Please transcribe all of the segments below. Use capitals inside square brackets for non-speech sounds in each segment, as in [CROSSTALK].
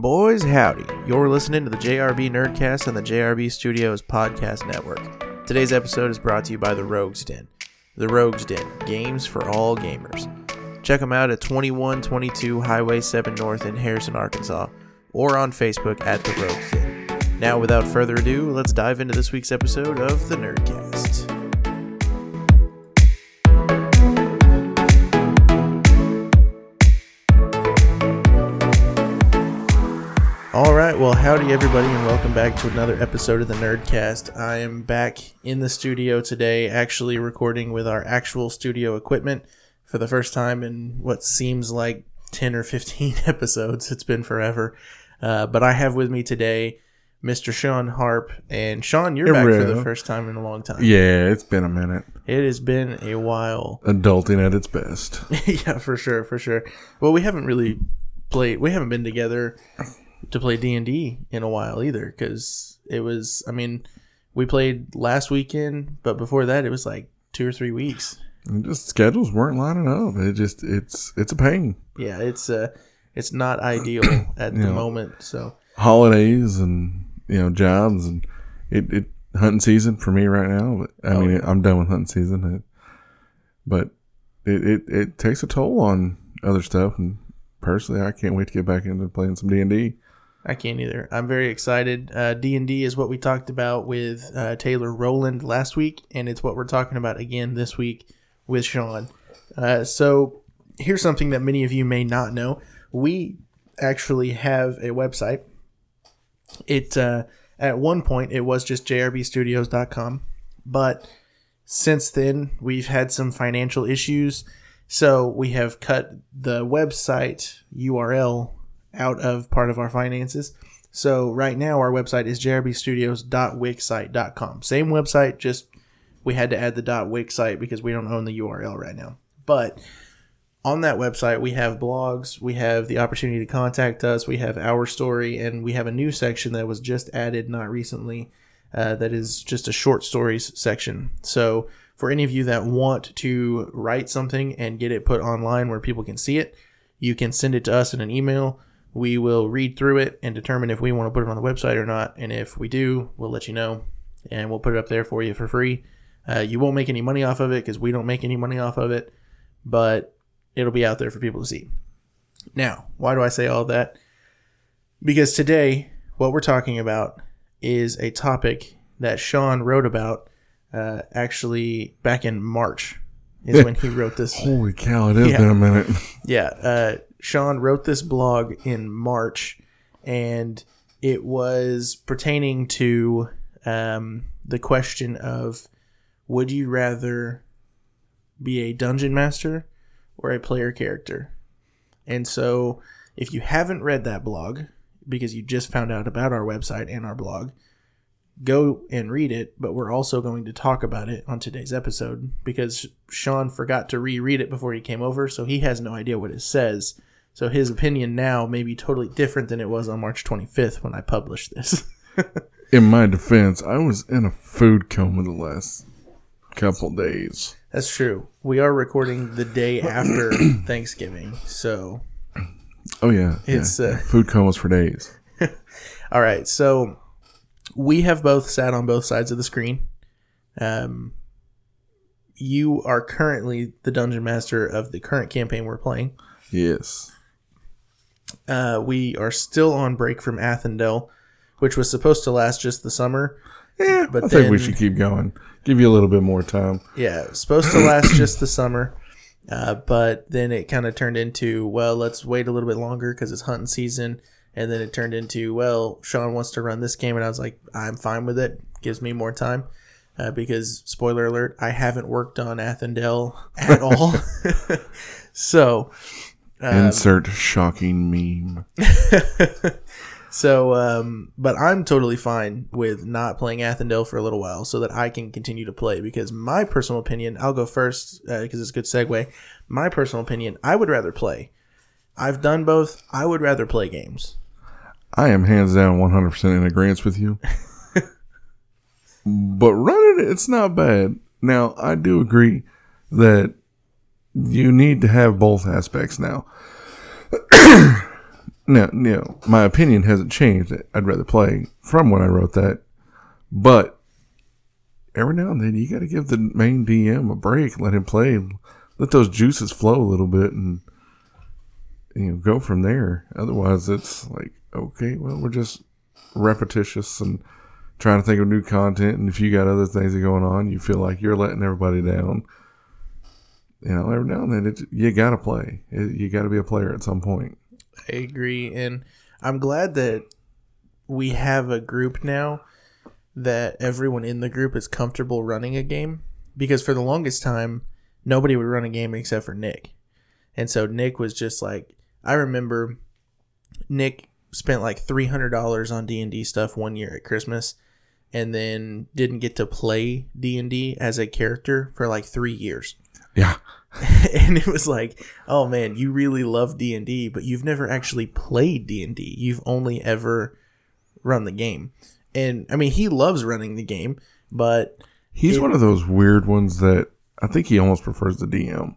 Boys, howdy. You're listening to the JRB Nerdcast on the JRB Studios Podcast Network. Today's episode is brought to you by The Rogues Den. The Rogues Den, games for all gamers. Check them out at 2122 Highway 7 North in Harrison, Arkansas, or on Facebook at The Rogues Den. Now, without further ado, let's dive into this week's episode of the Nerdcast. Well, howdy everybody, and welcome back to another episode of the Nerdcast. I am back in the studio today, actually recording with our actual studio equipment for the first time in what seems like 10 or 15 [LAUGHS] episodes. It's been forever. Uh, but I have with me today Mr. Shawn Harp. And Shawn, you're back for the first time in a long time. Yeah, it's been a minute. It has been a while. Adulting at its best. [LAUGHS] yeah, for sure, for sure. Well, we haven't really played. We haven't been together to play D and D in a while either, because it was. I mean, we played last weekend, but before that, it was like two or three weeks. And just schedules weren't lining up. It just it's it's a pain. Yeah, it's uh, it's not ideal [COUGHS] at the Yeah. moment. So Holidays and you know jobs and it, it hunting season for me right now. But I Oh, mean yeah. I'm done with hunting season. It, but it, it it takes a toll on other stuff. And personally, I can't wait to get back into playing some D and D. I can't either. I'm very excited. Uh, D and D is what we talked about with uh, Taylor Rowland last week, and it's what we're talking about again this week with Shawn. Uh, so here's something that many of you may not know: we actually have a website. It uh, at one point it was just jrbstudios.com, but since then we've had some financial issues, so we have cut the website URL out of part of our finances. So right now our website is jrbstudios.wixsite.com. Same website, just we had to add the .wix site because we don't own the URL right now. But on that website we have blogs, we have the opportunity to contact us, we have our story, and we have a new section that was just added not recently. Uh, that is just a short stories section. So for any of you that want to write something and get it put online where people can see it, you can send it to us in an email. We will read through it and determine if we want to put it on the website or not. And if we do, we'll let you know and we'll put it up there for you for free. Uh, you won't make any money off of it because we don't make any money off of it, but it'll be out there for people to see. Now, why do I say all that? Because today, what we're talking about is a topic that Shawn wrote about uh, actually back in March, is when he wrote this. [LAUGHS] Holy cow! it is Yeah. been a minute. Yeah, uh, Shawn wrote this blog in March, and it was pertaining to um, the question of would you rather be a dungeon master or a player character? And so, if you haven't read that blog, because you just found out about our website and our blog, go and read it. But we're also going to talk about it on today's episode because Shawn forgot to reread it before he came over, so he has no idea what it says. So his opinion now may be totally different than it was on March 25th when I published this. [LAUGHS] In my defense, I was in a food coma the last couple days. That's true. We are recording the day after [CLEARS THROAT] Thanksgiving, so Oh yeah, It's, yeah. uh, food comas for days. [LAUGHS] All right, so we have both sat on both sides of the screen. Um, you are currently the dungeon master of the current campaign we're playing. Yes. Uh, we are still on break from Athendel, which was supposed to last just the summer. Yeah, But I think we should keep going. Give you a little bit more time. Yeah, supposed to last just the summer, uh, but then it kind of turned into well, let's wait a little bit longer because it's hunting season, and then it turned into well, Shawn wants to run this game, and I was like, I'm fine with it. Gives me more time uh, because spoiler alert, I haven't worked on Athendel at all. [LAUGHS] so Um, Insert shocking meme. [LAUGHS] So, um, but I'm totally fine with not playing Athendel for a little while so that I can continue to play because my personal opinion, I'll go first because it's a good segue. My personal opinion, I would rather play. I've done both. I would rather play games. I am hands down 100% in agreement with you. [LAUGHS] but running it, it's not bad. Now, I do agree that you need to have both aspects now. [CLEARS THROAT] now, you know, my opinion hasn't changed. I'd rather play from when I wrote that, but every now and then you got to give the main DM a break, let him play, let those juices flow a little bit, and you know, go from there. Otherwise, it's like, okay, well, we're just repetitious and trying to think of new content. And if you got other things going on, you feel like you're letting everybody down. You know, every now and then, it, you got to play. You got to be a player at some point. I agree, and I'm glad that we have a group now that everyone in the group is comfortable running a game because for the longest time nobody would run a game except for Nick. And so Nick was just like I remember Nick spent like $300 on D&D stuff one year at Christmas and then didn't get to play D&D as a character for like 3 years. Yeah. [LAUGHS] and it was like, "Oh man, you really love D&D, but you've never actually played D&D. You've only ever run the game." And I mean, he loves running the game, but He's It- one of those weird ones that I think he almost prefers the DM.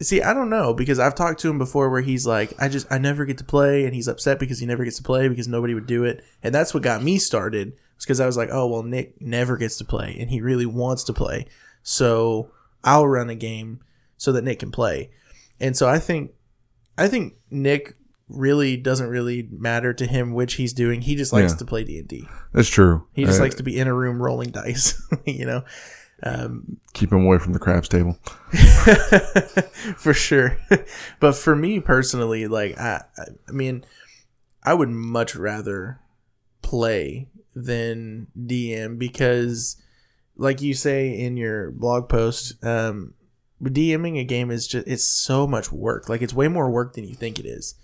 See, I don't know because I've talked to him before where he's like, I just I never get to play, and he's upset because he never gets to play because nobody would do it, and that's what got me started. Because I was like, oh well, Nick never gets to play, and he really wants to play, so I'll run a game so that Nick can play, and so I think, I think Nick really doesn't really matter to him which he's doing. He just likes Yeah. to play D and D. That's true. He just Uh, likes to be in a room rolling dice, [LAUGHS] you know. Um, keep him away from the craps table. [LAUGHS] for sure. [LAUGHS] but for me personally, like I, I I mean, I would much rather play than DM because, like you say in your blog post, um, DMing a game is just it's so much work. Like it's way more work than you think it is.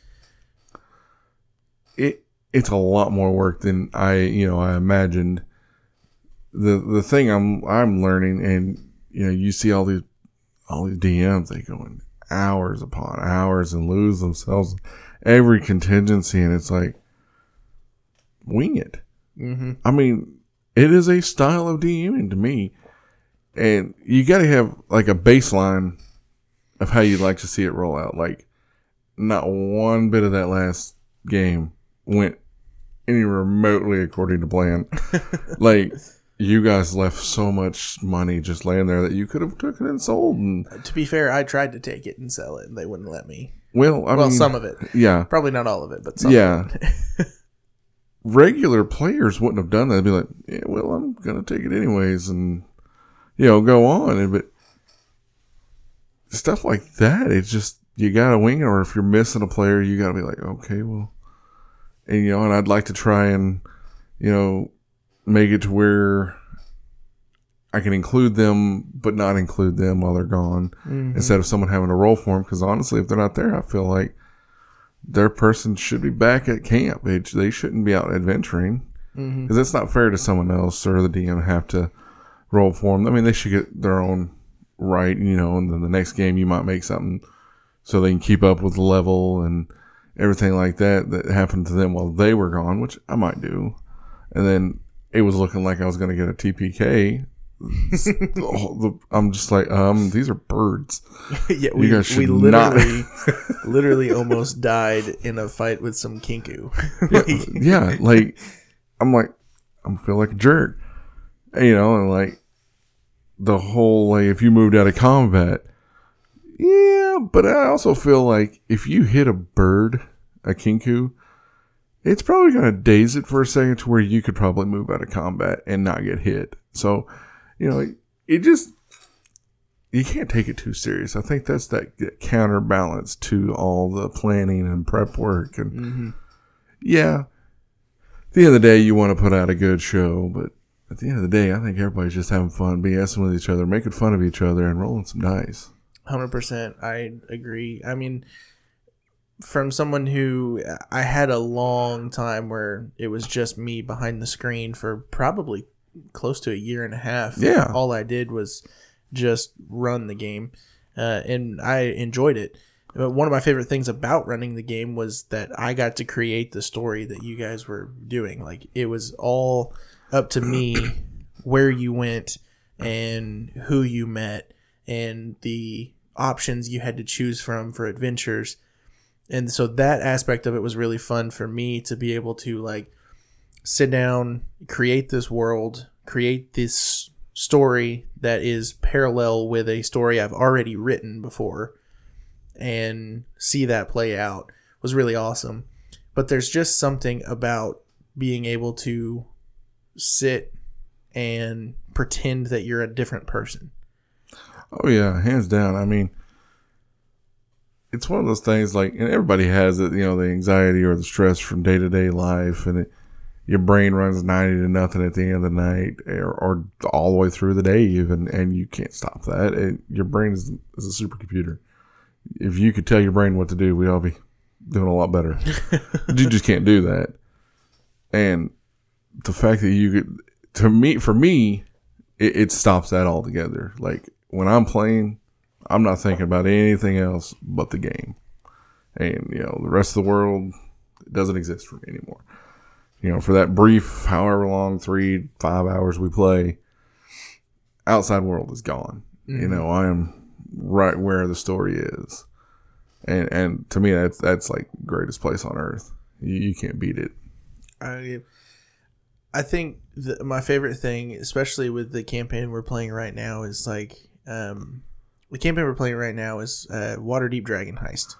It it's a lot more work than I you know I imagined. The the thing I'm I'm learning, and you know, you see all these all these DMs, they go in hours upon hours and lose themselves every contingency, and it's like wing it. Mm-hmm. I mean, it is a style of DMing to me, and you got to have like a baseline of how you'd like to see it roll out. Like, not one bit of that last game went any remotely according to plan. [LAUGHS] like, you guys left so much money just laying there that you could have took it and sold. And To be fair, I tried to take it and sell it, and they wouldn't let me. well, I well, mean, some of it, yeah, probably not all of it, but some. yeah. Of it. [LAUGHS] regular players wouldn't have done that. They'd be like, yeah, well, I'm going to take it anyways and, you know, go on. And, but stuff like that, it's just, you got to wing it. Or if you're missing a player, you got to be like, okay, well, and, you know, and I'd like to try and, you know, make it to where I can include them, but not include them while they're gone Mhm. instead of someone having a role for them. Because honestly, if they're not there, I feel like their person should be back at camp. They, they shouldn't be out adventuring mm-hmm. because it's not fair to someone else or the DM have to roll for them. I mean, they should get their own right, you know, and then the next game you might make something so they can keep up with the level and everything like that that happened to them while they were gone, which I might do. And then it was looking like I was going to get a TPK. The- I'm just like, um, these are birds. [LAUGHS] yeah, we, we literally, [LAUGHS] literally almost died in a fight with some kenku. [LAUGHS] Like, yeah, like I'm like I'm feel like a jerk, you know, and like the whole like if you moved out of combat, yeah, but I also feel like if you hit a bird, a kenku, it's probably gonna daze it for a second to where you could probably move out of combat and not get hit. So, you know, it, just you can't take it too serious. I think that's that, counterbalance to all the planning and prep work and mhm. yeah. At the end of the day, you want to put out a good show, but at the end of the day, I think everybody's just having fun, BSing with each other, making fun of each other, and rolling some dice. Hundred percent, I agree. I mean, from someone who I had a long time where it was just me behind the screen for probably close to a year and a half. Yeah. all I did was just run the game, uh, and I enjoyed it. But one of my favorite things about running the game was that I got to create the story that you guys were doing. Like it was all up to me [CLEARS THROAT] where you went and who you met and the options you had to choose from for adventures. and so that aspect of it was really fun for me to be able to like sit down, create this world, create this story that is parallel with a story I've already written before and see that play out was really awesome. But there's just something about being able to sit and pretend that you're a different person. Oh yeah, hands down. I mean, it's one of those things like, and everybody has it. You know, the anxiety or the stress from day to day life, and it, your brain runs ninety to nothing at the end of the night, or, or all the way through the day, even, and you can't stop that. It, your brain is, is a supercomputer. If you could tell your brain what to do, we'd all be doing a lot better. [LAUGHS] you just can't do that. And the fact that you could, to me, for me, it, it stops that altogether. Like when I'm playing, I'm not thinking about anything else but the game. And, you know, the rest of the world doesn't exist for me anymore. You know, for that brief, however long, three, five hours we play, outside world is gone. Mm-hmm. You know, I am right where the story is. And and to me that's that's like greatest place on earth. You, you can't beat it. I I think the, my favorite thing, especially with the campaign we're playing right now, is like um, the campaign we're playing right now is uh, Waterdeep Dragon Heist,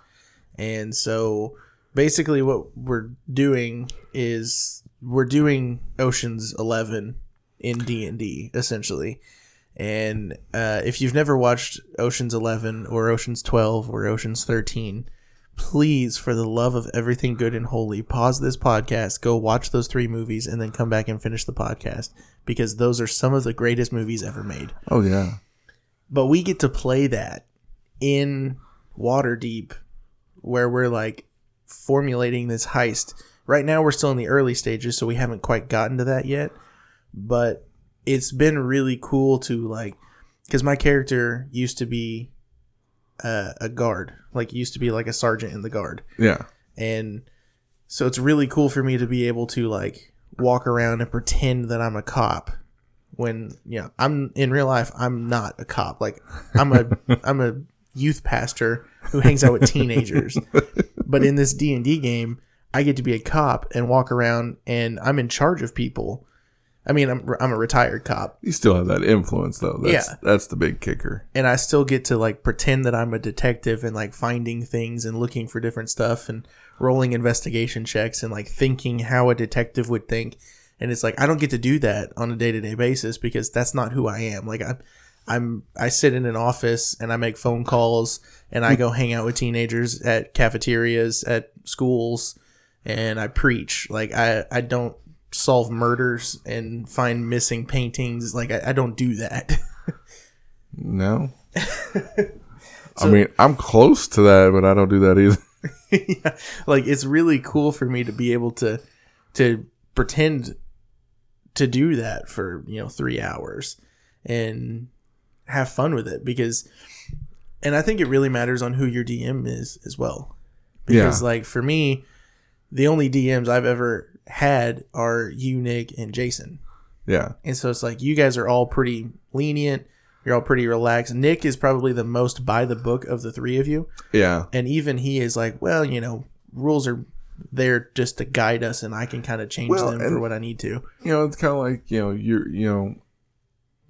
and so basically what we're doing is we're doing Ocean's Eleven in D and D essentially. And uh, if you've never watched Ocean's Eleven or Ocean's Twelve or Ocean's Thirteen, please, for the love of everything good and holy, pause this podcast, go watch those three movies, and then come back and finish the podcast because those are some of the greatest movies ever made. Oh yeah. But we get to play that in Waterdeep, where we're like formulating this heist. Right now, we're still in the early stages, so we haven't quite gotten to that yet. But it's been really cool to like, because my character used to be uh, a guard, like used to be like a sergeant in the guard. Yeah. And so it's really cool for me to be able to like walk around and pretend that I'm a cop when you know I'm in real life I'm not a cop like I'm a [LAUGHS] I'm a youth pastor who hangs out with teenagers but in this D&D game I get to be a cop and walk around and I'm in charge of people I mean I'm I'm a retired cop You still have that influence though. That's, Yeah. That's the big kicker. and I still get to like pretend that I'm a detective and like finding things and looking for different stuff and rolling investigation checks and like thinking how a detective would think. And it's like I don't get to do that on a day to day basis because that's not who I am. Like I'm, I'm I sit in an office and I make phone calls and I go hang out with teenagers at cafeterias at schools and I preach. Like I I don't solve murders and find missing paintings. Like I, I don't do that. [LAUGHS] No. [LAUGHS] I mean, I'm close to that, but I don't do that either. [LAUGHS] yeah, like it's really cool for me to be able to to pretend to do that for you know three hours and have fun with it because and i think it really matters on who your dm is as well because Yeah. like for me the only dms i've ever had are you nick and jason Yeah. and so it's like you guys are all pretty lenient you're all pretty relaxed nick is probably the most by the book of the three of you Yeah. and even he is like, well, you know, rules are there just to guide us, and I can kind of change Well, them for what I need to. You know, it's kind of like, you know, you're, you know,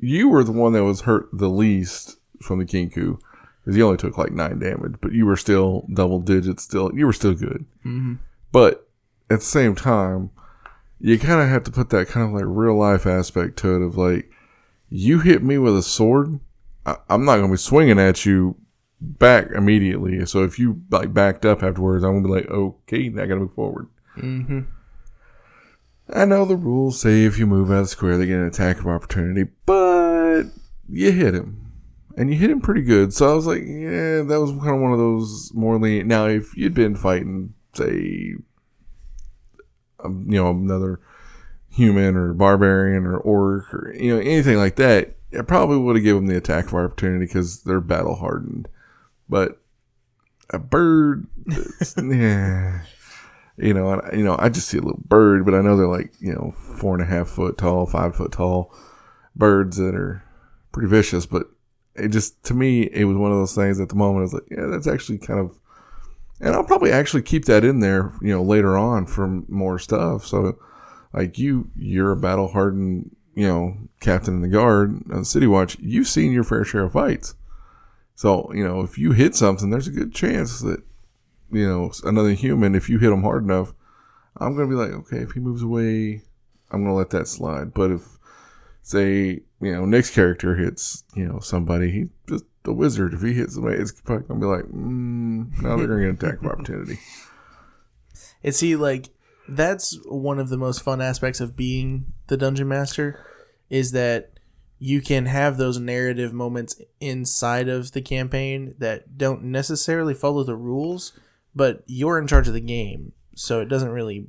you were the one that was hurt the least from the Kenku because you only took like nine damage, but you were still double digits. Still, you were still good. Mm-hmm. But at the same time, you kind of have to put that kind of like real life aspect to it of like, you hit me with a sword, I, I'm not going to be swinging at you back immediately. So if you like backed up afterwards, I'm going to be like, okay, now I got to move forward. Mm-hmm. I know the rules say if you move out of the square, they get an attack of opportunity, but you hit him. And you hit him pretty good. So I was like, yeah, that was kind of one of those more lenient. Now, if you'd been fighting, say, um, you know, another human or barbarian or orc or, you know, anything like that, I probably would have given them the attack of opportunity because they're battle hardened. But a bird, [LAUGHS] yeah you know, and, you know, I just see a little bird, but I know they're like, you know, four and a half foot tall, five foot tall birds that are pretty vicious. But it just, to me, it was one of those things at the moment. I was like, yeah, that's actually kind of and I'll probably actually keep that in there, you know, later on for more stuff. So, like you, you're a battle hardened, you know, captain in the guard on City Watch. You've seen your fair share of fights. So, you know, if you hit something, there's a good chance that, you know, another human, if you hit them hard enough, I'm to be like, okay, if he moves away, I'm to let that slide. But if, say, you know, Nick's character hits, you know, somebody, he just the wizard. If he hits somebody, it's probably to be like, mm, now they're to get an attack of opportunity. [LAUGHS] And see, like, that's one of the most fun aspects of being the dungeon master is that you can have those narrative moments inside of the campaign that don't necessarily follow the rules, but you're in charge of the game, so it doesn't really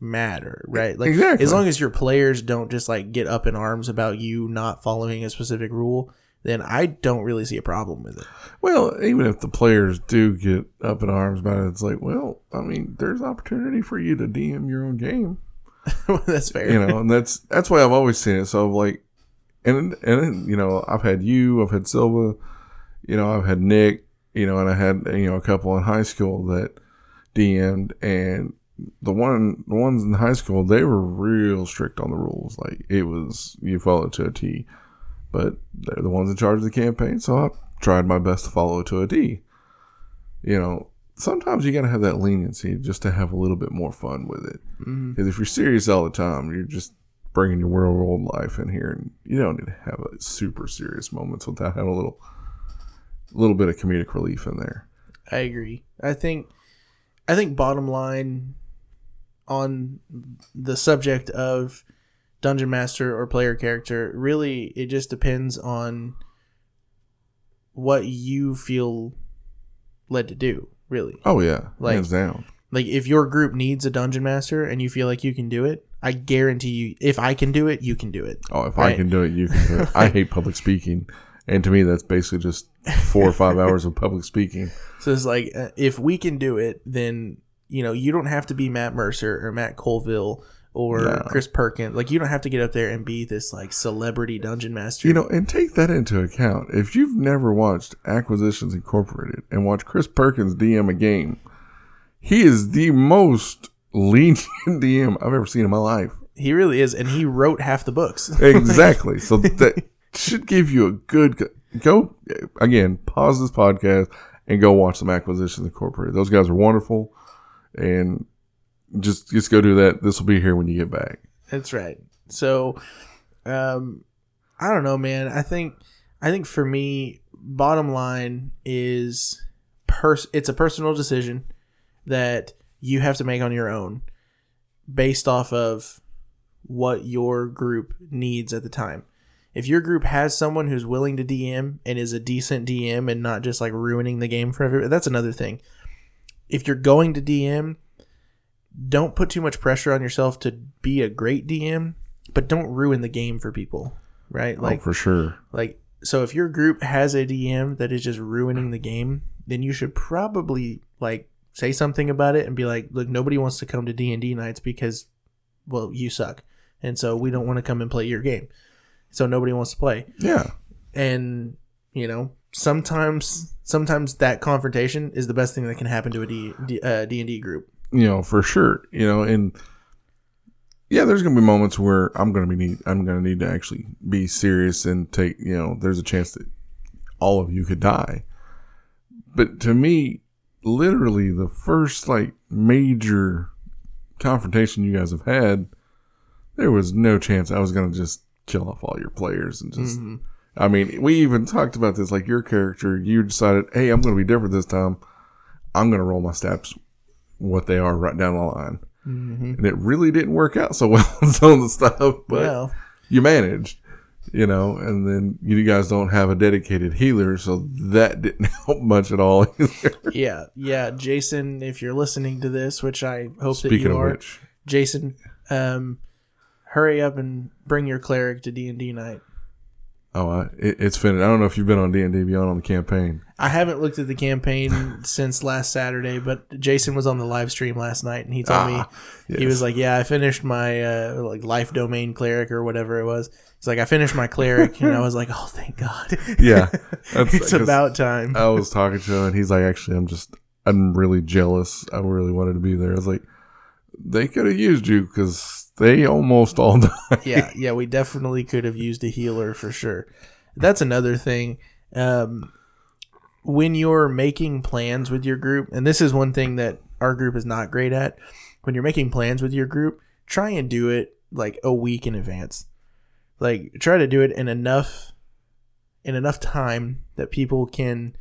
matter, right? Like Exactly. as long as your players don't just like get up in arms about you not following a specific rule, then I don't really see a problem with it. Well, even if the players do get up in arms about it, it's like, well, I mean, there's opportunity for you to DM your own game. [LAUGHS] that's fair. you know, and that's that's why I've always seen it. So like, and and you know, I've had you, I've had Silva, you know, I've had Nick, you know, and I had you know a couple in high school that DM'd, and the one the ones in high school they were real strict on the rules. Like it was you follow it to a T, but they're the ones in charge of the campaign, so I tried my best to follow it to a D. You know, sometimes you got to have that leniency just to have a little bit more fun with it. Mm-hmm. Because if you're serious all the time, you're just bringing your real world life in here, and you don't need to have a super serious moments without having a little, little bit of comedic relief in there. I agree. I think I think bottom line on the subject of dungeon master or player character, really it just depends on what you feel led to do, really. Oh yeah, Like- hands down. Like if your group needs a dungeon master and you feel like you can do it, I guarantee you if I can do it, you can do it. Oh, if I can do it, you can do it. [LAUGHS] I hate public speaking, and to me, that's basically just four or five hours of public speaking. So it's like uh, if we can do it, then you know you don't have to be Matt Mercer or Matt Colville or No. Chris Perkins. Like you don't have to get up there and be this like celebrity dungeon master. You know, and take that into account. If you've never watched Acquisitions Incorporated and watched Chris Perkins DM a game, he is the most [LAUGHS] lenient DM I've ever seen in my life. he really is, and he wrote half the books. [LAUGHS] Exactly. so that should give you a good go. Again, pause this podcast and go watch some Acquisitions Incorporated. Those guys are wonderful, and just just go do that. This will be here when you get back. That's right. So, um, I don't know, man. I think I think for me, bottom line is pers- It's a personal decision that you have to make on your own, based off of what your group needs at the time. If your group has someone who's willing to DM and is a decent DM and not just like ruining the game for everybody, that's another thing. If you're going to DM, don't put too much pressure on yourself to be a great DM, but don't ruin the game for people, right? Oh, like Like, oh, for sure. like so if your group has a DM that is just ruining the game, then you should probably like say something about it and be like, look, nobody wants to come to D and D nights because, well, you suck, and so we don't want to come and play your game, so nobody wants to play, Yeah. and you know. Sometimes, sometimes that confrontation is the best thing that can happen to a D D uh, D and D group. you know, for sure, you know, and yeah, there's gonna be moments where I'm gonna be need I'm gonna need to actually be serious and take you know, there's a chance that all of you could die. But to me, literally the first like major confrontation you guys have had, there was no chance I was gonna just kill off all your players and just Mhm. I mean, we even talked about this. Like your character, you decided, hey, I'm going to be different this time. I'm going to roll my steps, what they are, right down the line. Mhm. And it really didn't work out so [LAUGHS] well on some of the stuff, but Well, you managed, you know. And then you guys don't have a dedicated healer, so that didn't [LAUGHS] help much at all. Either. yeah, yeah, Jason, if you're listening to this, which I hope that you of are, which, Jason, um, hurry up and bring your cleric to D and D night. oh, I, it, it's finished. I don't know if you've been on D and D Beyond on the campaign. I haven't looked at the campaign [LAUGHS] since last Saturday, but Jason was on the live stream last night, and he told me Ah, he was like, "Yeah, I finished my uh, like life domain cleric or whatever it was." He's like, "I finished my cleric," and I was like, "Oh, thank God!" [LAUGHS] Yeah, [LAUGHS] it's about time. I was talking to him, and he's like, actually, I'm just, I'm really jealous. I really wanted to be there. I was like, they could have used you because they almost all [LAUGHS] died. yeah, yeah, we definitely could have used a healer for sure. That's another thing. Um, when you're making plans with your group, and this is one thing that our group is not great at, when you're making plans with your group, try and do it like a week in advance. Like try to do it in enough in enough time that people can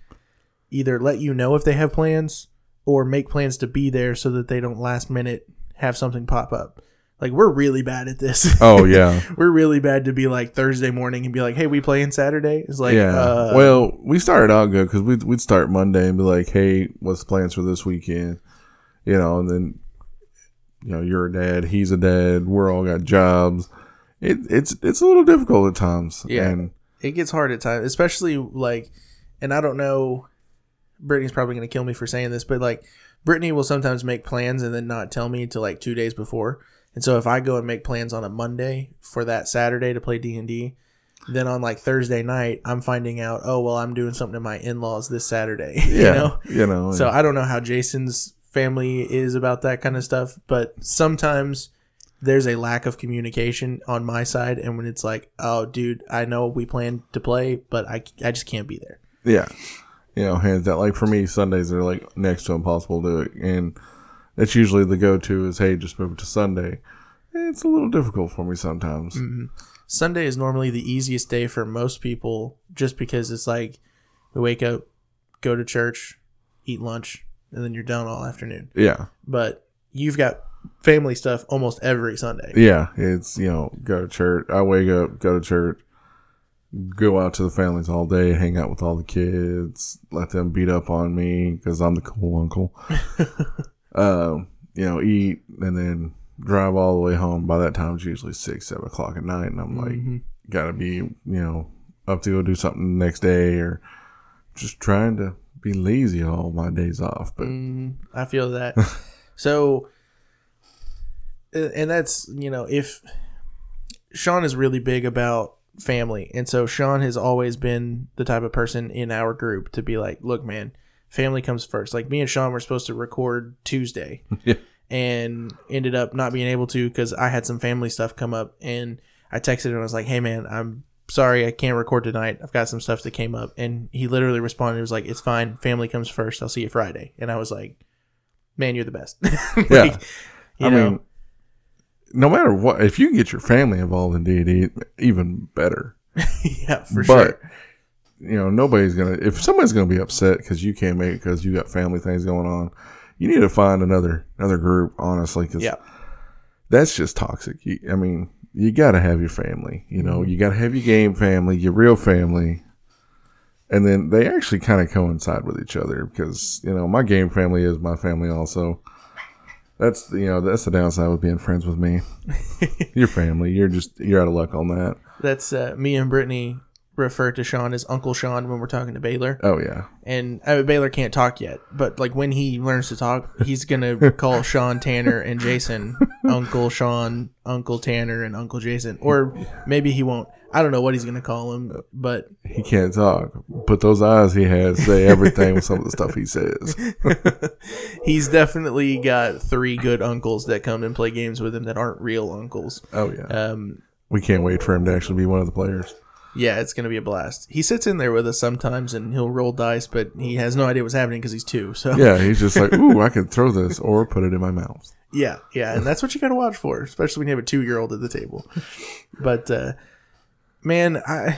either let you know if they have plans or make plans to be there so that they don't last minute have something pop up. Like we're really bad at this. Oh [LAUGHS] yeah, we're really bad to be like Thursday morning and be like, "Hey, we playing Saturday?" It's like, yeah. uh, well, we started out good because we'd we'd start Monday and be like, "Hey, what's the plans for this weekend?" You know, and then you know you're a dad, he's a dad, we're all got jobs. It, it's it's a little difficult at times. Yeah. and it gets hard at times, especially like, and I don't know. Brittany's probably going to kill me for saying this, but like, Brittany will sometimes make plans and then not tell me until like two days before. And so if I go and make plans on a Monday for that Saturday to play D and D, then on like Thursday night, I'm finding out, oh well, I'm doing something to my in laws this Saturday. [LAUGHS] yeah, you know. you know. So I don't know how Jason's family is about that kind of stuff, but sometimes there's a lack of communication on my side, and when it's like, oh, dude, I know we plan to play, but I, I just can't be there. yeah, you know, hands down. Like for me, Sundays are like next to impossible to do it, and that's usually the go-to is, "Hey, just move it to Sunday." It's a little difficult for me sometimes. Mm-hmm. Sunday is normally the easiest day for most people, just because it's like we wake up, go to church, eat lunch, and then you're done all afternoon. Yeah, But you've got family stuff almost every Sunday. yeah. It's you know, go to church. I wake up, go to church, go out to the families all day, hang out with all the kids, let them beat up on me because I'm the cool uncle. [LAUGHS] um, you know, eat and then drive all the way home. By that time, it's usually six, seven o'clock at night, and I'm like, Mhm. gotta be, you know, up to go do something the next day or just trying to be lazy all my days off. But Mm, I feel that. [LAUGHS] so, uh, and that's you know if Shawn is really big about family, and so Shawn has always been the type of person in our group to be like, look, man, family comes first. Like me and Shawn were supposed to record Tuesday, [LAUGHS] Yeah. and ended up not being able to because I had some family stuff come up, and I texted him and I was like, hey, man, I'm sorry I can't record tonight. I've got some stuff that came up, and he literally responded, he was like, it's fine, family comes first. I'll see you Friday, and I was like man, you're the best. [LAUGHS] like, Yeah. You I know, mean, no matter what, if you can get your family involved in D&D, even better. [LAUGHS] yeah, for but sure. You know, nobody's gonna. If somebody's gonna be upset because you can't make it because you got family things going on, you need to find another another group. Honestly, because Yeah. that's just toxic. You, I mean, you got to have your family. You know, you got to have your game family, your real family, and then they actually kind of coincide with each other because you know my game family is my family also. That's you know that's the downside with being friends with me. [LAUGHS] your family, you're just you're out of luck on that. That's uh, me and Brittany refer to Shawn as Uncle Shawn when we're talking to Baylor, Oh yeah, and uh, Baylor can't talk yet. But like when he learns to talk, he's gonna [LAUGHS] call Shawn Tanner and Jason Uncle Shawn, Uncle Tanner, and Uncle Jason, or maybe he won't. I don't know what he's gonna call him, but he can't talk, but those eyes he has say everything with some of the stuff he says. [LAUGHS] he's definitely got three good uncles that come and play games with him that aren't real uncles. Oh yeah, Um, we can't wait for him to actually be one of the players. Yeah, it's gonna be a blast. He sits in there with us sometimes, and he'll roll dice, but he has no idea what's happening because he's two. So Yeah, he's just like, ooh, I can throw this [LAUGHS] or put it in my mouth. yeah, yeah, and that's what you gotta watch for, especially when you have a two-year-old at the table. But uh, man, I,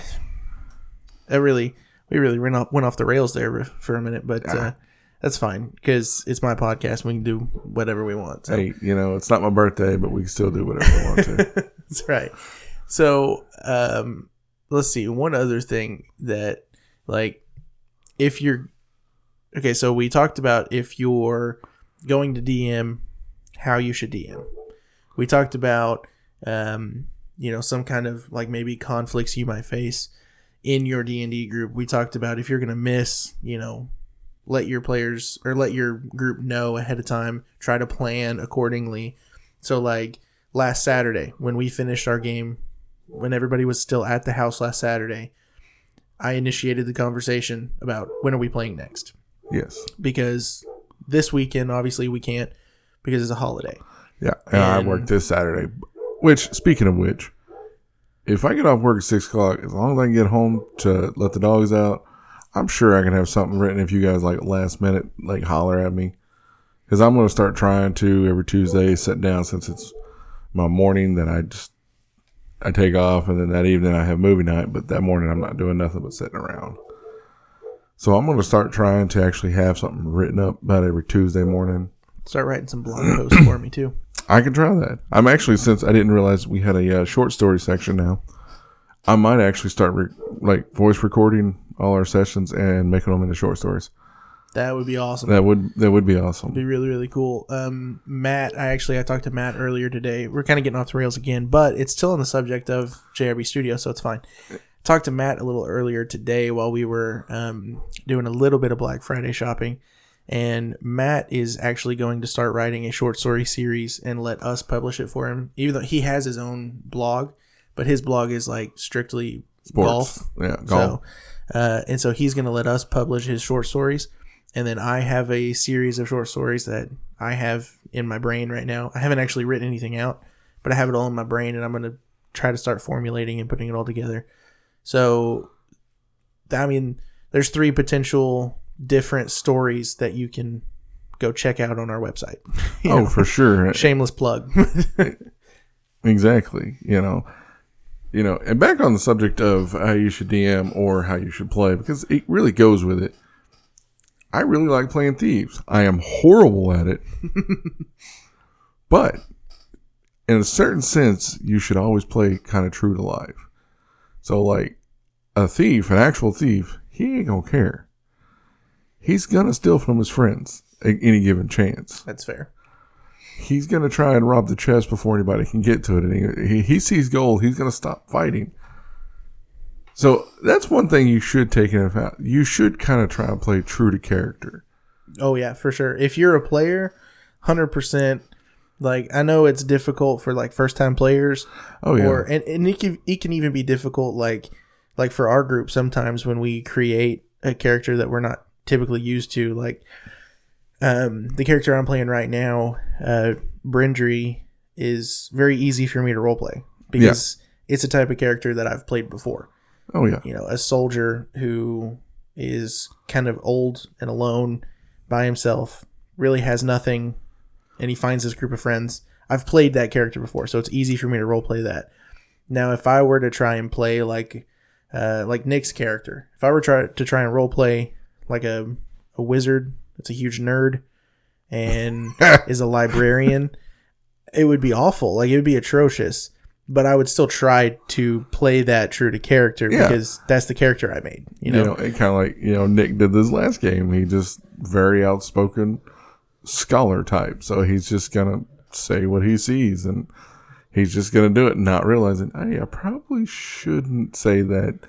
I really, we really went off went off the rails there for a minute, but uh, that's fine because it's my podcast. We can do whatever we want. So. Hey, you know, it's not my birthday, but we can still do whatever we want to. [LAUGHS] That's right. So, um, let's see. One other thing that, like, if you're okay, so we talked about if you're going to DM, how you should DM. We talked about, um, you know, some kind of like maybe conflicts you might face in your D and D group. We talked about if you're gonna miss, you know, let your players or let your group know ahead of time. Try to plan accordingly. So, like last Saturday when we finished our game, when everybody was still at the house last Saturday, I initiated the conversation about when are we playing next yes. because this weekend, obviously, we can't because it's a holiday. Yeah, and I And- work this Saturday. Which, speaking of which, if I get off work at six o'clock, as long as I can get home to let the dogs out, I'm sure I can have something written. If you guys like last minute, like holler at me, because I'm going to start trying to every Tuesday sit down since it's my morning. that I just I take off, and then that evening I have movie night. But that morning I'm not doing nothing but sitting around. So I'm going to start trying to actually have something written up about every Tuesday morning. Start writing some blog posts for me too. I can try that. I'm actually since I didn't realize we had a uh, short story section now. I might actually start re- like voice recording all our sessions and making them into short stories. That would be awesome. That would that would be awesome. be really really cool. Um, Matt, I actually I talked to Matt earlier today. We're kind of getting off the rails again, but it's still on the subject of JRB Studio, so it's fine. Talked to Matt a little earlier today while we were um, doing a little bit of Black Friday shopping, and Matt is actually going to start writing a short story series and let us publish it for him. Even though he has his own blog, but his blog is like strictly Sports. golf. Yeah, golf. So, uh, and so he's going to let us publish his short stories. And then I have a series of short stories that I have in my brain right now. I haven't actually written anything out, but I have it all in my brain and I'm going to try to start formulating and putting it all together. So, I mean, there's three potential different stories that you can go check out on our website. [LAUGHS] Oh, know, for sure. [LAUGHS] shameless plug. [LAUGHS] Exactly. You know, you know, and back on the subject of how you should DM or how you should play, because it really goes with it. I really like playing thieves. I am horrible at it, [LAUGHS] but in a certain sense, you should always play kind of true to life. So, like a thief, an actual thief, he ain't gonna care. He's gonna steal from his friends at any given chance That's fair. he's going to try and rob the chest before anybody can get to it. And he, he, sees gold. He's going to stop fighting. So that's one thing you should take into account. You should kind of try and play true to character. Oh yeah, for sure. If you're a player, hundred percent. Like I know it's difficult for like first time players, Oh yeah, or and, and it can it can even be difficult like like for our group sometimes when we create a character that we're not typically used to. Like um, the character I'm playing right now, uh, Brindry, is very easy for me to roleplay because it's a type of character that I've played before oh yeah, you know, a soldier who is kind of old and alone by himself, really has nothing, and he finds this group of friends. I've played that character before, so it's easy for me to roleplay that. Now, if I were to try and play like, uh, like Nick's character, if I were try to try and roleplay like a a wizard that's a huge nerd and [LAUGHS] is a librarian, it would be awful. Like it would be atrocious. But I would still try to play that true to character Yeah. because that's the character I made. You you know, know, it kind of like you know Nick did this last game. He just very outspoken scholar type. So he's just gonna say what he sees, and he's just gonna do it, not realizing, hey, I probably shouldn't say that.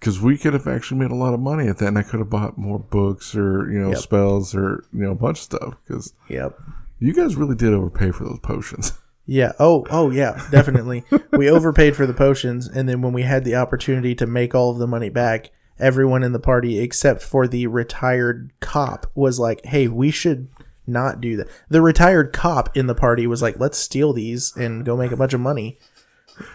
Because we could have actually made a lot of money at that, and I could have bought more books or you know Yep. spells or you know a bunch of stuff. Because Yep. you guys really did overpay for those potions. [LAUGHS] Yeah. Oh. Oh. Yeah. Definitely. we overpaid for the potions, and then when we had the opportunity to make all of the money back, everyone in the party except for the retired cop was like, "Hey, we should not do that." The retired cop in the party was like, "Let's steal these and go make a bunch of money,"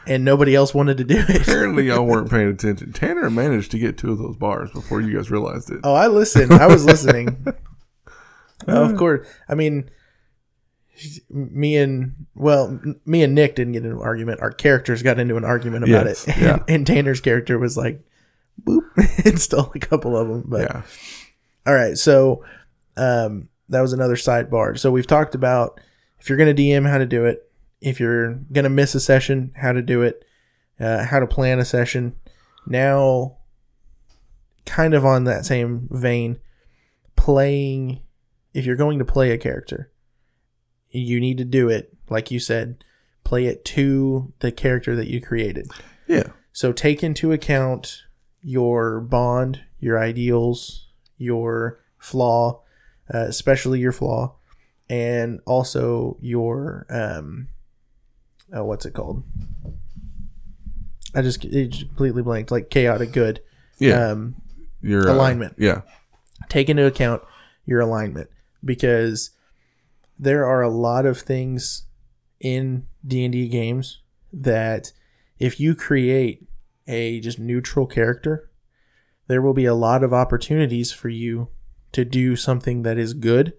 and nobody else wanted to do it. Apparently, y'all [LAUGHS] weren't paying attention. Tanner managed to get two of those bars before you guys realized it. Oh, I listened. I was listening. [LAUGHS] of course. I mean, me and well, me and Nick didn't get into an argument. Our characters got into an argument about Yes, it, yeah. and, [LAUGHS] and Tanner's character was like, "Boop," [LAUGHS] and stole a couple of them. But Yeah. all right, so um, that was another sidebar. So we've talked about if you're going to DM, how to do it. If you're going to miss a session, how to do it. Uh, how to plan a session. Now, kind of on that same vein, playing. If you're going to play a character, you need to do it like you said. Play it to the character that you created. Yeah. So take into account your bond, your ideals, your flaw, uh, especially your flaw, and also your um, oh, what's it called? I just it just completely blanked. Like chaotic good. Yeah. Um, your uh, alignment. yeah. take into account your alignment because there are a lot of things in D&D games that if you create a just neutral character, there will be a lot of opportunities for you to do something that is good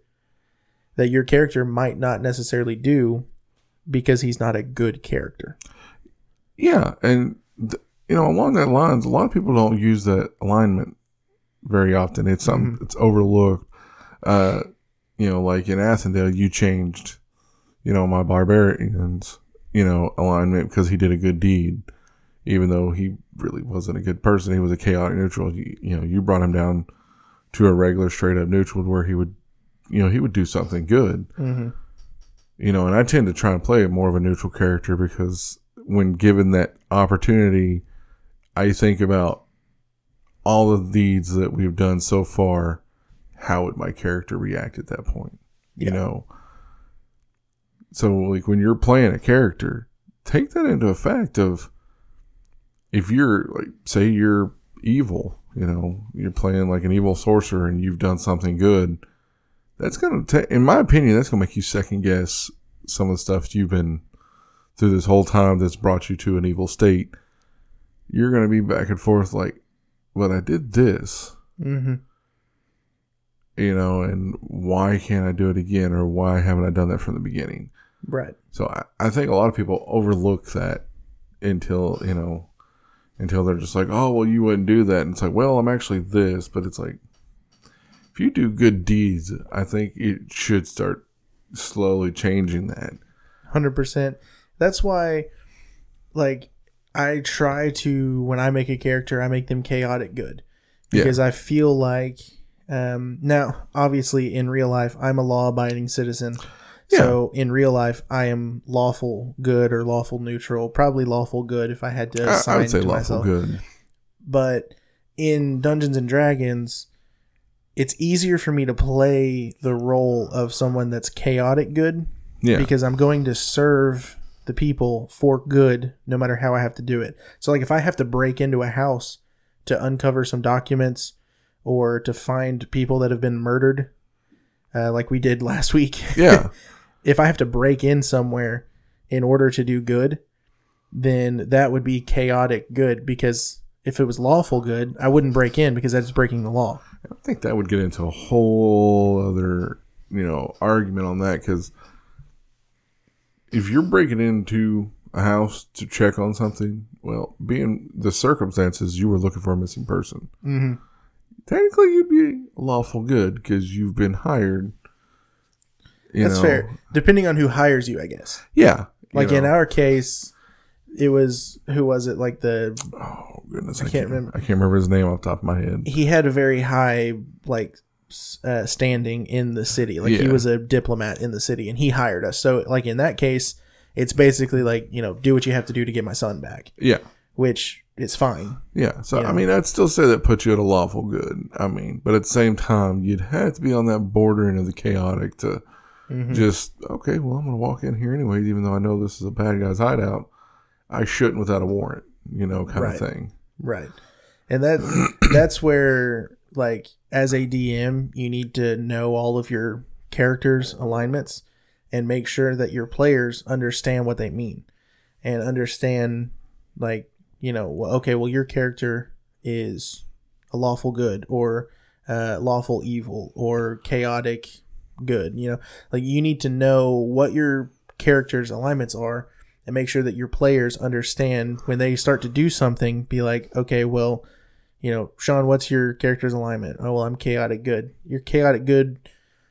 that your character might not necessarily do because he's not a good character. Yeah, and th- you know, along that lines, a lot of people don't use that alignment very often. It's something Mm-hmm. that's overlooked. Uh, you know, like in Athendale, you changed, you know, my barbarians, you know, alignment because he did a good deed, even though he really wasn't a good person. He was a chaotic neutral. You, you know, you brought him down to a regular straight up neutral where he would, you know, he would do something good Mm-hmm. you know, and I tend to try and play more of a neutral character because when given that opportunity, I think about all the deeds that we've done so far. How would my character react at that point? You know, so like when you're playing a character, take that into effect of if you're like, say you're evil, you know, you're playing like an evil sorcerer and you've done something good that's gonna take in my opinion that's gonna make you second guess some of the stuff you've been through this whole time that's brought you to an evil state you're gonna be back and forth like but i did this Mm-hmm. You know and why can't i do it again or why haven't i done that from the beginning Right. so i, I think a lot of people overlook that until you know until they're just like oh well you wouldn't do that and it's like well i'm actually this but it's like if you do good deeds i think it should start slowly changing that Hundred percent. That's why, like, I try to when I make a character, I make them chaotic good Yeah. because I feel like um, now, obviously, in real life, I'm a law-abiding citizen. So in real life, I am lawful good or lawful neutral, probably lawful good if I had to I, assign I would say lawful myself. good But in Dungeons and Dragons, it's easier for me to play the role of someone that's chaotic good yeah because I'm going to serve the people for good no matter how I have to do it. So like if I have to break into a house to uncover some documents or to find people that have been murdered uh, like we did [LAUGHS] last week. yeah [LAUGHS] if I have to break in somewhere in order to do good, then that would be chaotic good because if it was lawful good, I wouldn't break in because that's breaking the law. I think that would get into a whole other, you know, argument on that because if you're breaking into a house to check on something, well, being the circumstances, you were looking for a missing person. Mm-hmm. Technically, you'd be lawful good because you've been hired. you That's know. fair. Depending on who hires you, I guess. Yeah. you Like in know. our case, it was who was it? Like the oh goodness, I, can't can't remember. I can't remember his name off the top of my head. he had a very high like s- uh, standing in the city. Like he Yeah. was a diplomat in the city, and he hired us. So like in that case, it's basically like you know do what you have to do to get my son back, Yeah. which is fine. Yeah, so Yeah. I mean, I'd still say that puts you at a lawful good. I mean, but at the same time, you'd have to be on that bordering of the chaotic to Mhm. just okay. Well, I'm going to walk in here anyway, even though I know this is a bad guy's hideout. I shouldn't without a warrant, you know, kind Right. of thing. Right. And that [CLEARS THROAT] that's where like as a DM, you need to know all of your characters alignments and make sure that your players understand what they mean and understand like, you know, okay, well your character is a lawful good or uh, lawful evil or chaotic good, you know. Like you need to know what your characters alignments are and make sure that your players understand when they start to do something be like okay well you know Shawn what's your character's alignment? Oh well i'm chaotic good. You're chaotic good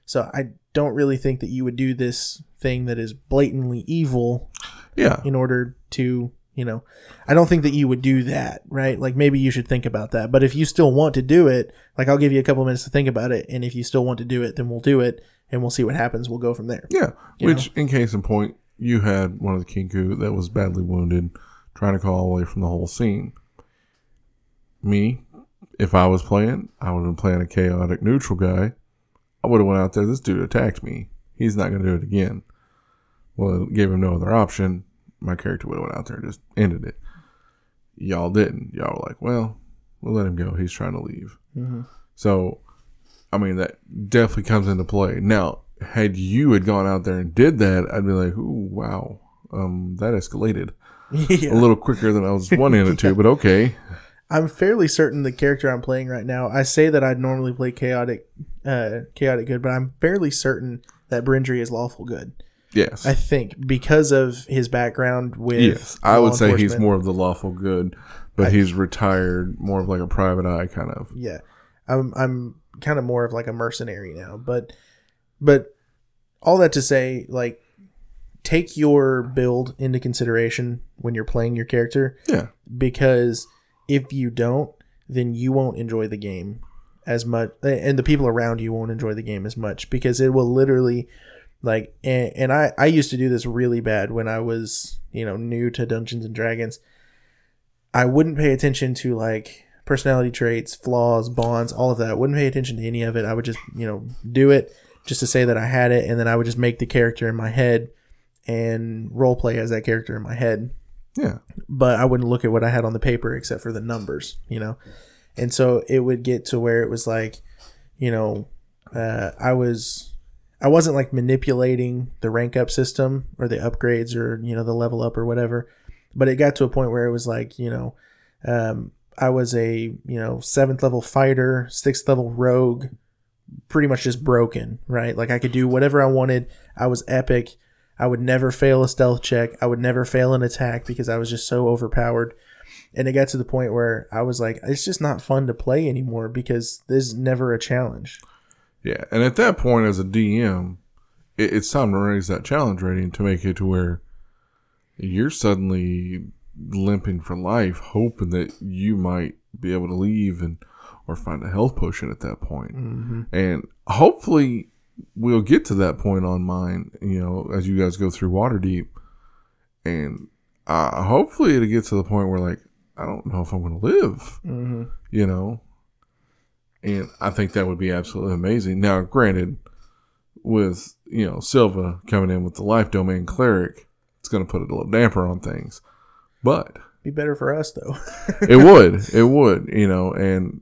so i don't really think that you would do this thing that is blatantly evil Yeah, in order to you know i don't think that you would do that right like maybe you should think about that but if you still want to do it like i'll give you a couple minutes to think about it and if you still want to do it then we'll do it and we'll see what happens we'll go from there yeah. You Which, in case in point, you had one of the kenku that was badly wounded, trying to call away from the whole scene. Me, if I was playing, I would have been playing a chaotic neutral guy. I would have went out there. This dude attacked me. He's not going to do it again. Well, it gave him no other option. My character would have went out there and just ended it. Y'all didn't. Y'all were like, well, we'll let him go. He's trying to leave. Mhm. So, I mean, that definitely comes into play. Now, had you had gone out there and did that, I'd be like, "Ooh, wow, um, that escalated [LAUGHS] yeah. a little quicker than I was wanting it to." [LAUGHS] But okay, I'm fairly certain the character I'm playing right now. I say that I'd normally play chaotic, uh, chaotic good, but I'm fairly certain that Brindry is lawful good. Yes, I think because of his background with yes, I would say he's more of the lawful good, but he's retired, more of like a private eye kind of. Yeah, I'm I'm kind of more of like a mercenary now, but but all that to say, like take your build into consideration when you're playing your character. Yeah, because if you don't, then you won't enjoy the game as much, and the people around you won't enjoy the game as much because it will literally like and, and I I used to do this really bad when I was you know new to Dungeons and Dragons. I wouldn't pay attention to like personality traits, flaws, bonds, all of that. I wouldn't pay attention to any of it. I would just you know do it just to say that I had it, and then I would just make the character in my head and role play as that character in my head yeah, but I wouldn't look at what I had on the paper except for the numbers, you know. And so it would get to where it was like, you know, uh, I was, I wasn't like manipulating the rank up system or the upgrades or you know the level up or whatever, but it got to a point where it was like, you know, um, I was a you know seventh level fighter, sixth level rogue, pretty much just broken, right? Like I could do whatever I wanted. I was epic. I would never fail a stealth check. I would never fail an attack because I was just so overpowered. And it got to the point where I was like, it's just not fun to play anymore because there's never a challenge. Yeah. And at that point, as a DM, it, it's time to raise that challenge rating to make it to where you're suddenly limping for life, hoping that you might be able to leave and or find a health potion at that point. Mm-hmm. And hopefully, we'll get to that point on mine. You know, as you guys go through Waterdeep, and uh, hopefully it'll get to the point where like I don't know if I'm going to live. Mm-hmm. You know, and I think that would be absolutely amazing. Now, granted, with you know Silva coming in with the life domain cleric, it's going to put a little damper on things, but Be better for us though. [LAUGHS] it would, [LAUGHS] it would, you know, and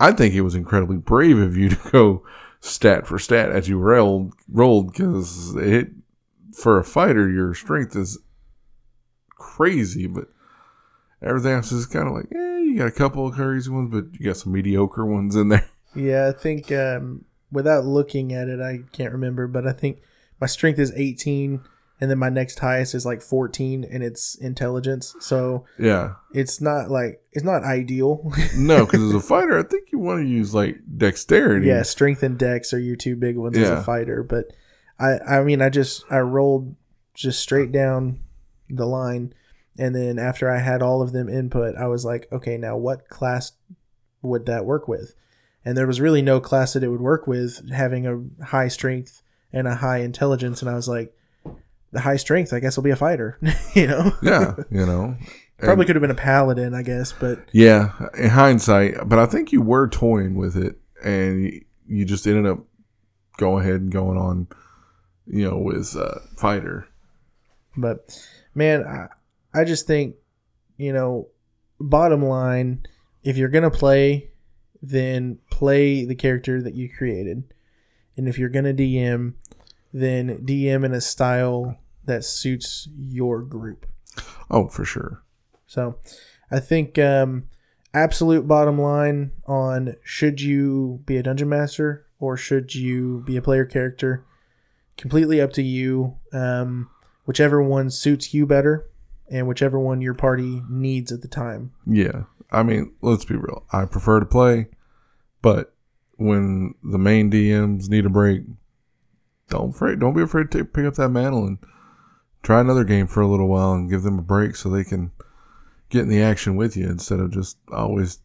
I think it was incredibly brave of you to go stat for stat as you rolled, rolled because it for a fighter, your strength is crazy, but everything else is kind of like, eh, you got a couple of crazy ones, but you got some mediocre ones in there. [LAUGHS] yeah, I think um, without looking at it, I can't remember, but I think my strength is 18, and then my next highest is like 14, and it's intelligence. So Yeah, it's not like it's not ideal. [LAUGHS] no, because as a fighter, I think you want to use like dexterity. yeah, strength and dex are your two big ones as a fighter. But I, I mean, I just I rolled just straight down the line, and then after I had all of them input, I was like, okay, now what class would that work with? And there was really no class that it would work with having a high strength and a high intelligence, and I was like. The high strength, I guess, will be a fighter. [LAUGHS] you know, yeah, [LAUGHS] you know, probably could have been a paladin, I guess, but Yeah, in hindsight, but I think you were toying with it, and you, just ended up going ahead and going on, you know, with uh, fighter. But man, I, I just think, you know, bottom line, if you're going to play, then play the character that you created. And if you're going to DM, then DM in a style that suits your group. Oh, for sure. So I think um, absolute bottom line on should you be a dungeon master or should you be a player character, completely up to you. Um, whichever one suits you better and whichever one your party needs at the time. Yeah, I mean, let's be real. I prefer to play, but when the main DMs need a break, don't afraid. Don't be afraid to pick up that mantle and try another game for a little while and give them a break so they can get in the action with you instead of just always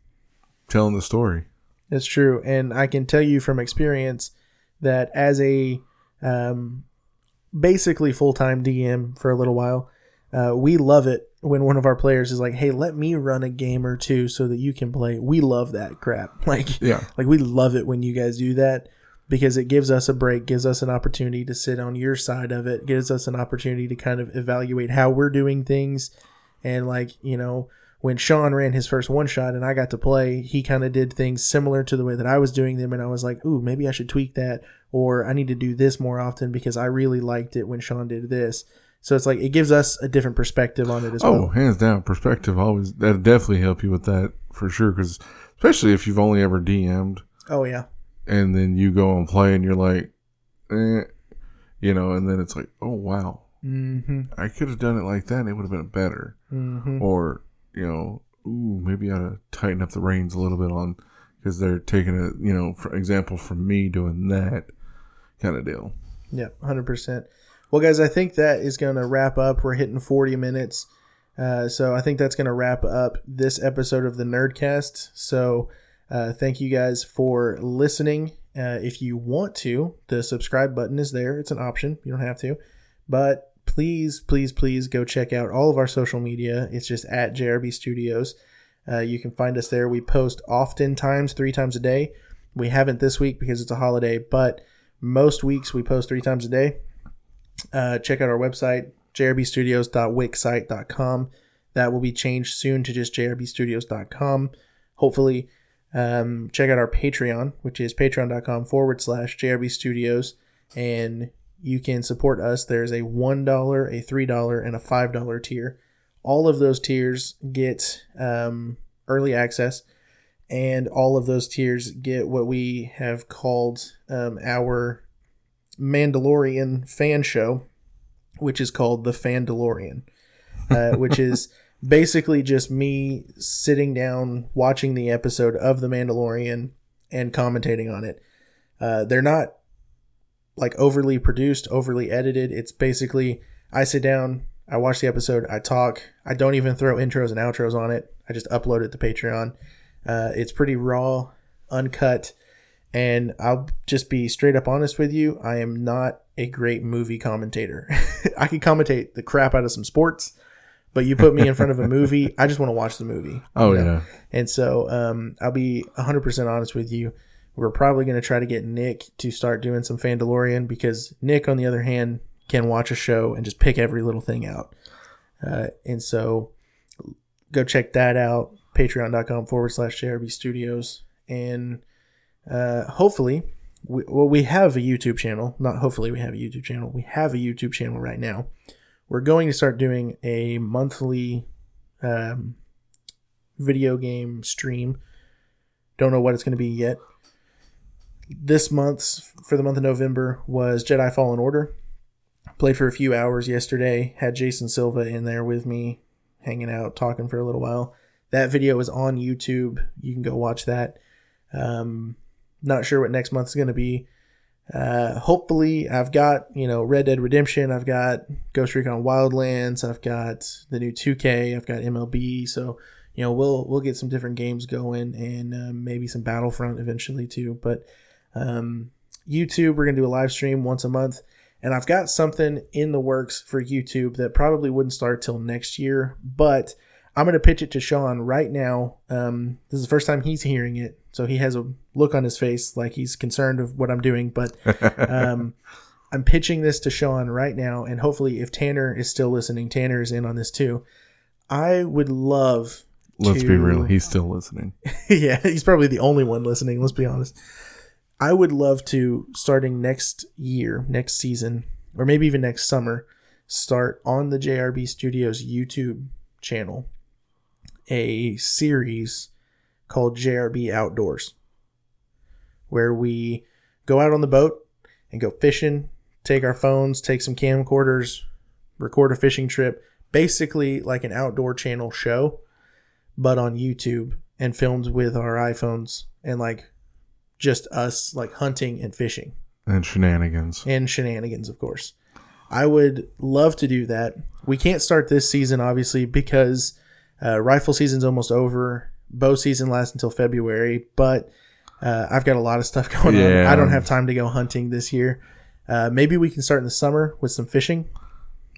telling the story. It's true, and I can tell you from experience that as a um, basically full time DM for a little while, uh, we love it when one of our players is like, "Hey, let me run a game or two so that you can play." We love that crap. [LAUGHS] Like, Yeah. like we love it when you guys do that because it gives us a break, gives us an opportunity to sit on your side of it, gives us an opportunity to kind of evaluate how we're doing things, and like you know when Shawn ran his first one shot and I got to play, he kind of did things similar to the way that I was doing them. And I was like, ooh, maybe I should tweak that or I need to do this more often because I really liked it when Shawn did this. So it's like it gives us a different perspective on it as well. Oh, well. hands down, perspective always that definitely help you with that for sure. Because especially if you've only ever DM'd Oh yeah. and then you go and play and you're like, eh, you know, and then it's like, oh wow, Mm-hmm. I could have done it like that and it would have been better. Mm-hmm. Or you know, ooh, maybe I ought to tighten up the reins a little bit on because they're taking a you know, for example, from me doing that kind of deal. Yeah, hundred percent. Well, guys, I think that is going to wrap up. We're hitting forty minutes, uh, so I think that's going to wrap up this episode of the Nerdcast. So, uh, thank you guys for listening. Uh, if you want to, the subscribe button is there. It's an option. You don't have to, but please, please, please go check out all of our social media. It's just at JRB Studios. Uh, you can find us there. We post oftentimes three times a day. We haven't this week because it's a holiday, but most weeks we post three times a day. Uh, check out our website, jrbstudios.wixsite.com. That will be changed soon to just jrbstudios.com. Hopefully, um, check out our Patreon, which is patreon.com forward slash jrbstudios. And you can support us. There's a $1, a $3, and a $5 tier. All of those tiers get um, early access and all of those tiers get what we have called um, our Mandalorian fan show, which is called the Fandalorian, uh, [LAUGHS] which is basically just me sitting down watching the episode of the Mandalorian and commentating on it. Uh, they're not like overly produced, overly edited. It's basically I sit down, I watch the episode, I talk. I don't even throw intros and outros on it. I just upload it to Patreon. Uh, it's pretty raw, uncut, and I'll just be straight up honest with you. I am not a great movie commentator. [LAUGHS] I can commentate the crap out of some sports, but you put me in front of a [LAUGHS] movie, I just want to watch the movie. Oh you know? yeah, And so um, I'll be 100% honest with you. We're probably going to try to get Nick to start doing some Fandalorian because Nick, on the other hand, can watch a show and just pick every little thing out. Uh, and so go check that out. Patreon.com forward slash JRB Studios. And uh, hopefully, we, well, we have a YouTube channel. Not hopefully, we have a YouTube channel. We have a YouTube channel right now. We're going to start doing a monthly um, video game stream. Don't know what it's going to be yet. This month's for the month of November was Jedi Fallen Order. Played for a few hours yesterday. Had Jason Silva in there with me, hanging out, talking for a little while. That video is on YouTube. You can go watch that. Um, not sure what next month is going to be. Uh, hopefully, I've got you know Red Dead Redemption. I've got Ghost Recon Wildlands. I've got the new 2K. I've got MLB. So you know we'll we'll get some different games going and uh, maybe some Battlefront eventually too. But um, YouTube, we're gonna do a live stream once a month, and I've got something in the works for YouTube that probably wouldn't start till next year, but I'm gonna pitch it to Shawn right now. Um, this is the first time he's hearing it, so he has a look on his face like he's concerned of what I'm doing, but [LAUGHS] um, I'm pitching this to Shawn right now, and hopefully, if Tanner is still listening, Tanner is in on this too. I would love. let's to- be real. He's still listening. [LAUGHS] yeah, he's probably the only one listening. Let's be honest. I would love to, starting next year, next season, or maybe even next summer, start on the JRB Studios YouTube channel a series called JRB Outdoors, where we go out on the boat and go fishing, take our phones, take some camcorders, record a fishing trip, basically like an outdoor channel show, but on YouTube and filmed with our iPhones and like just us like hunting and fishing And shenanigans. and shenanigans, of course. I would love to do that. We can't start this season, obviously, because uh, rifle season's almost over. Bow season lasts until February, but uh, I've got a lot of stuff [LAUGHS] going on. I don't have time to go hunting this year. Uh, maybe we can start in the summer with some fishing.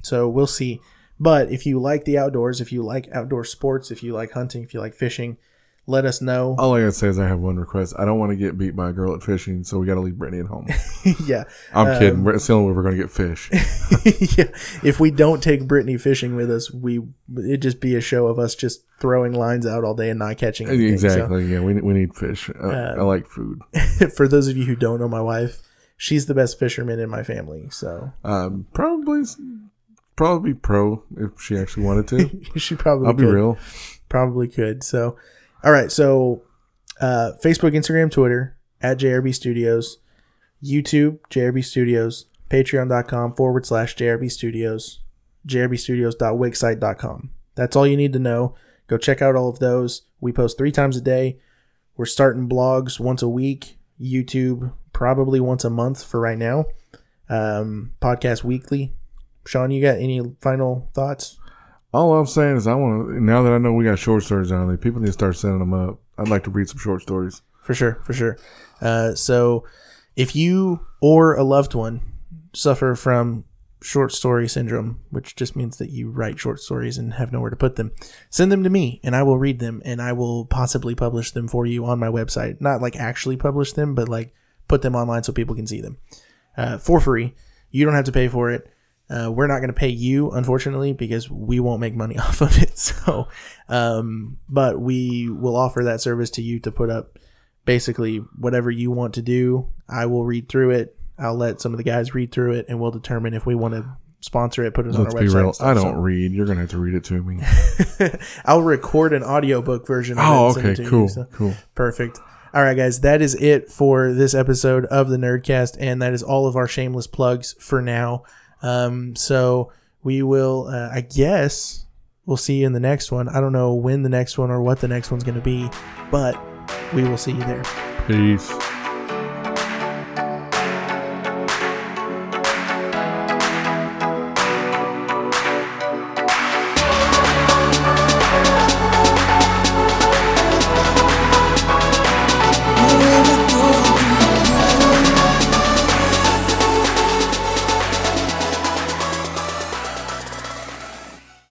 So we'll see. But if you like the outdoors, if you like outdoor sports, if you like hunting, if you like fishing, let us know. All I gotta say is I have one request. I don't want to get beat by a girl at fishing, so we gotta leave Brittany at home. [LAUGHS] yeah, I'm Um, kidding. It's the only way we're gonna get fish. [LAUGHS] yeah. If we don't take Brittany fishing with us, we it'd just be a show of us just throwing lines out all day and not catching anything. So- exactly. Yeah, we we need fish. Uh, I like food. [LAUGHS] for those of you who don't know my wife, she's the best fisherman in my family. So Um, probably probably pro if she actually wanted to. she probably I'll be real. probably could. So, all right. So, uh, Facebook, Instagram, Twitter at JRB Studios, YouTube JRB Studios, Patreon.com forward slash JRB Studios, JRB JRBStudios.wixsite.com. That's all you need to know. Go check out all of those. We post three times a day. We're starting blogs once a week. YouTube probably once a month for right now. Um, podcast weekly. Shawn, you got any final thoughts? All I'm saying is I want to. Now that I know we got short stories on there, people need to start sending them up. I'd like to read some short stories. for sure, for sure. Uh, so, if you or a loved one suffer from short story syndrome, which just means that you write short stories and have nowhere to put them, send them to me and I will read them and I will possibly publish them for you on my website. Not like actually publish them, but like put them online so people can see them uh, for free. You don't have to pay for it. Uh, we're not going to pay you, unfortunately, because we won't make money [LAUGHS] off of it. So, um, but we will offer that service to you to put up basically whatever you want to do. I will read through it. I'll let some of the guys read through it, and we'll determine if we want to sponsor it, put it on Let's our be website. real. stuff. I don't So- read. You're gonna have to read it to me. [LAUGHS] I'll record an audiobook version. Of Oh, it and send it okay, to you, cool, so- cool. Perfect. All right, guys, that is it for this episode of the Nerdcast, and that is all of our shameless plugs for now. Um, so we will, uh, I guess, we'll see you in the next one. I don't know when the next one or what the next one's going to be, but we will see you there. Peace.